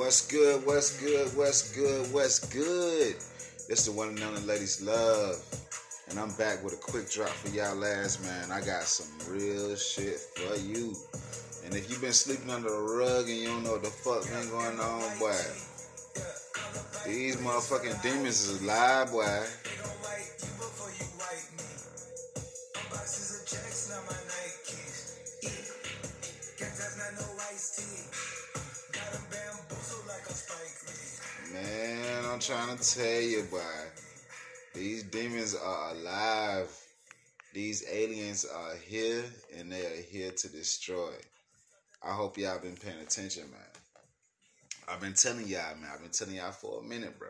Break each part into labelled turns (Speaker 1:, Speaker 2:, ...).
Speaker 1: What's good? What's good? What's good? What's good? It's the one and only Ladies Love. And I'm back with a quick drop for y'all last man. I got some real shit for you. And if you've been sleeping under a rug and you don't know what the fuck been going on, boy. These motherfucking demons is alive, boy. I'm trying to tell you, boy. These demons are alive. These aliens are here and they are here to destroy. I hope y'all been paying attention, man. I've been telling y'all, man. I've been telling y'all for a minute, bro.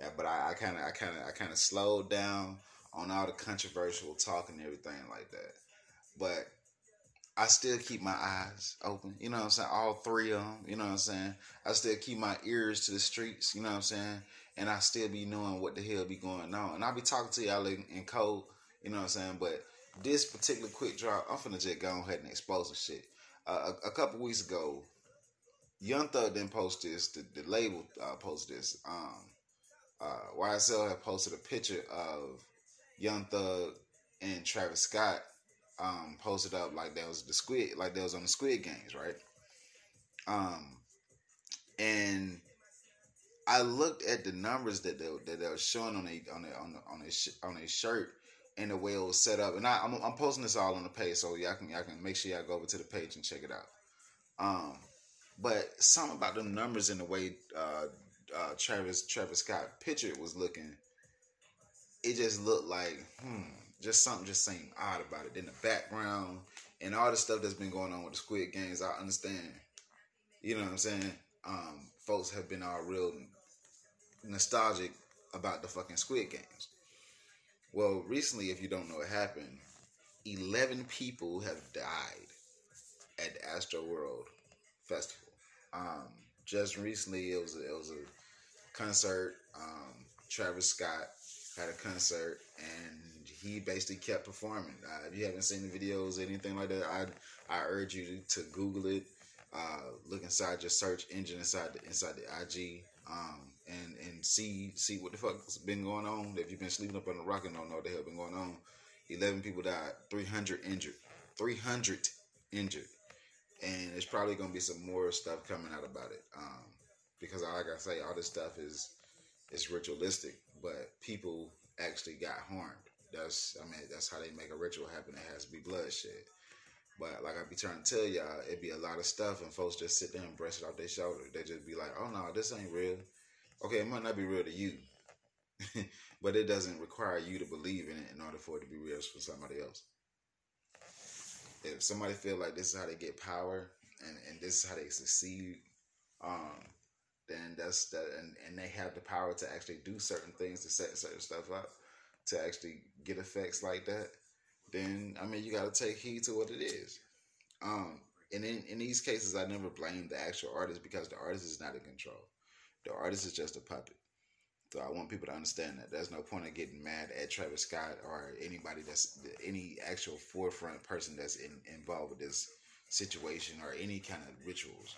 Speaker 1: Yeah, but I kind of, I kind of, I kind of slowed down on all the controversial talk and everything like that. But I still keep my eyes open. You know what I'm saying? All three of them. You know what I'm saying? I still keep my ears to the streets. You know what I'm saying? And I still be knowing what the hell be going on. And I'll be talking to y'all in, in code. You know what I'm saying? But this particular quick drop, I'm finna just go ahead and expose some shit. Uh, a, a, couple weeks ago, Young Thug didn't post this. The, the label uh, posted this. Um, uh, YSL had posted a picture of Young Thug and Travis Scott um, posted up like that was the squid, like that was on the Squid Games, right? Um, and I looked at the numbers that they, that they were showing on a on a on a, on a, on a shirt and the way it was set up. And I, I'm, I'm posting this all on the page, so y'all can y'all can make sure y'all go over to the page and check it out. Um, but something about the numbers and the way uh, uh, Travis Travis Scott picture was looking, it just looked like hmm, just something just seemed odd about it. In the background and all the stuff that's been going on with the Squid Games, I understand. You know what I'm saying? Um, folks have been all real nostalgic about the fucking Squid Games. Well, recently, if you don't know what happened, 11 people have died at the Astroworld Festival. Um, just recently, it was a, it was a concert. Um, Travis Scott had a concert, and he basically kept performing. Uh, if you haven't seen the videos or anything like that, I I urge you to, Google it. Uh, look inside your search engine inside the inside the IG. Um, and and see see what the fuck's been going on. If you've been sleeping up on the rock and don't know what the hell been going on, eleven people died, three hundred injured, three hundred injured, and there's probably gonna be some more stuff coming out about it. Um, because like I say, all this stuff is is ritualistic, but people actually got harmed. That's I mean that's how they make a ritual happen. It has to be bloodshed. But like I be trying to tell y'all, it be a lot of stuff, and folks just sit there and brush it off their shoulder. They just be like, "Oh no, this ain't real." Okay, it might not be real to you, but it doesn't require you to believe in it in order for it to be real for somebody else. If somebody feel like this is how they get power and, and this is how they succeed, um, then that's that, and, and they have the power to actually do certain things to set certain stuff up to actually get effects like that. Then I mean, you got to take heed to what it is. Um, and in, in these cases, I never blame the actual artist because the artist is not in control the artist is just a puppet. So I want people to understand that. There's no point in getting mad at Travis Scott or anybody that's any actual forefront person that's in, involved with this situation or any kind of rituals.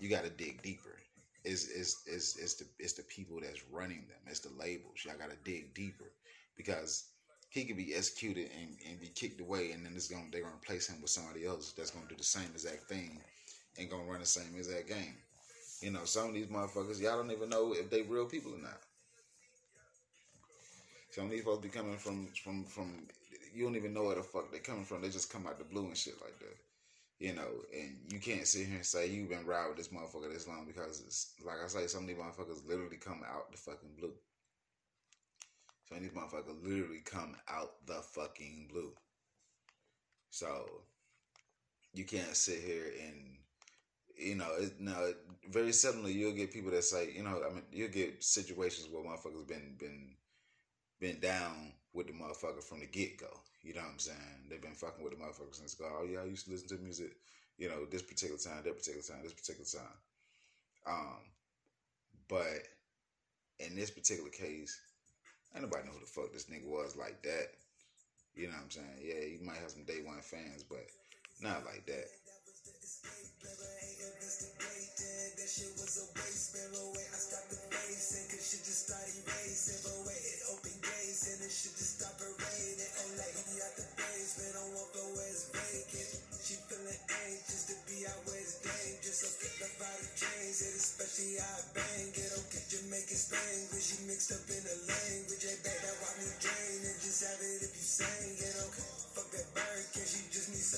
Speaker 1: You got to dig deeper. Is is is the it's the people that's running them. It's the labels. Y'all got to dig deeper because he could be executed and, and be kicked away, and then it's going they're gonna replace him with somebody else that's gonna do the same exact thing and gonna run the same exact game. You know, some of these motherfuckers, y'all don't even know if they real people or not. Some of these folks be coming from from from you don't even know where the fuck they coming from. They just come out the blue and shit like that. You know, and you can't sit here and say you've been riding with this motherfucker this long because it's like I say, some of these motherfuckers literally come out the fucking blue. Some these motherfuckers literally come out the fucking blue. So you can't sit here and you know, it, no, very seldomly you'll get people that say, you know, I mean, you'll get situations where motherfuckers been been been down with the motherfucker from the get go. You know what I'm saying? They've been fucking with the motherfucker since go. Oh yeah, I used to listen to music. You know, this particular time, that particular time, this particular time. Um, but in this particular case, ain't nobody know who the fuck this nigga was like that. You know what I'm saying? Yeah, you might have some day one fans, but not like that.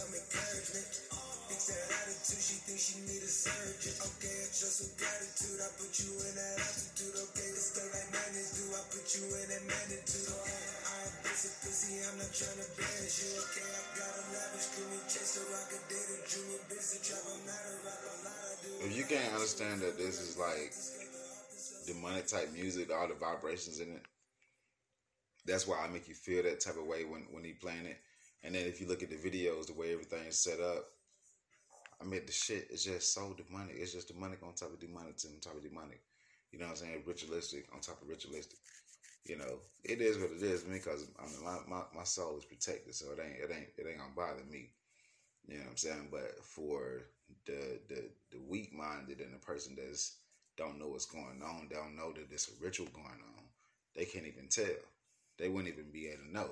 Speaker 1: Some encouragement? Fix attitude, she thinks she need a surgeon. Okay, I show some gratitude, I put you in that altitude. Okay, it's still like madness, do I put you in that magnitude? Okay, I am pussy, pussy, I'm not trying to bash you. Okay, I got a lavish, give me chase a rock a junior busy trap. I'm not a I. If you can't understand that this is like demonic type music, all the vibrations in it, that's why I make you feel that type of way when when he playing it. And then if you look at the videos, the way everything is set up, I mean the shit is just so demonic. It's just demonic on top of demonic on top of demonic. You know what I'm saying? Ritualistic on top of ritualistic. You know, it is what it is me because I mean my, my, my soul is protected, so it ain't it ain't it ain't gonna bother me. You know what I'm saying? But for the the the weak minded and the person that's don't know what's going on, don't know that there's a ritual going on, they can't even tell. They wouldn't even be able to know.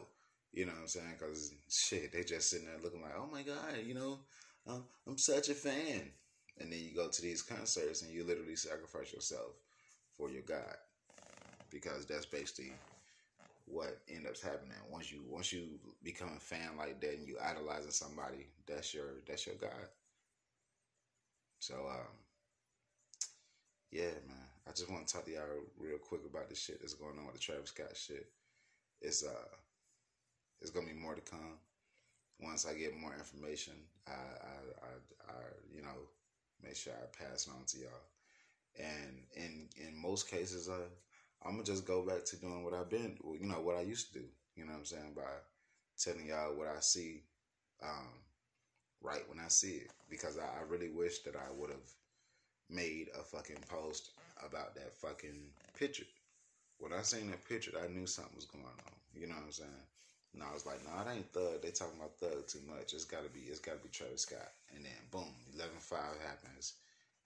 Speaker 1: You know what I'm saying? Because shit, they just sitting there looking like, oh my god, you know, um, I'm such a fan. And then you go to these concerts and you literally sacrifice yourself for your God, because that's basically what ends up happening once you once you become a fan like that and you idolizing somebody. That's your that's your God. So um, yeah, man. I just want to talk to y'all real quick about the shit that's going on with the Travis Scott shit. It's uh, it's gonna be more to come once I get more information, I, I, I, I, you know, make sure I pass it on to y'all. And in in most cases, uh, I'm gonna just go back to doing what I've been, you know, what I used to do. You know what I'm saying by telling y'all what I see, um, right when I see it. Because I, I really wish that I would have made a fucking post about that fucking picture. When I seen that picture, I knew something was going on. You know what I'm saying? And I was like, no, nah, it ain't Thug. They talking about Thug too much. It's gotta be, it's gotta be Travis Scott. And then boom, 11-5 happens,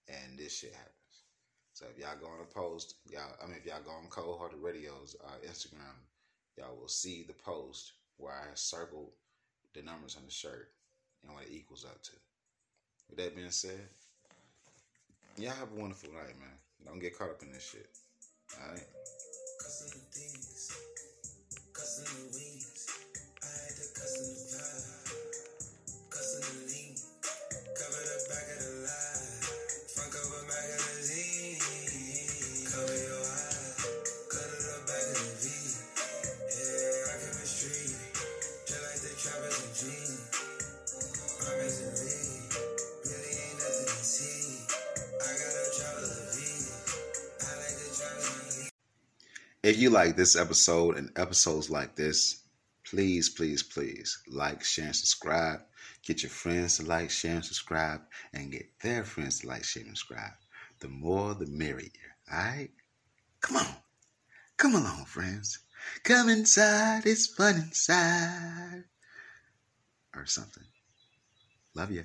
Speaker 1: and this shit happens. So if y'all go on a post, y'all, I mean, if y'all go on Cold Hearted Radio's uh, Instagram, y'all will see the post where I circled the numbers on the shirt and what it equals up to. With that being said, y'all have a wonderful night, man. Don't get caught up in this shit. All right. If you like this episode and episodes like this, please, please, please like, share, and subscribe. Get your friends to like, share, and subscribe, and get their friends to like, share, and subscribe. The more, the merrier. All right? Come on. Come along, friends. Come inside. It's fun inside. Or something. Love you.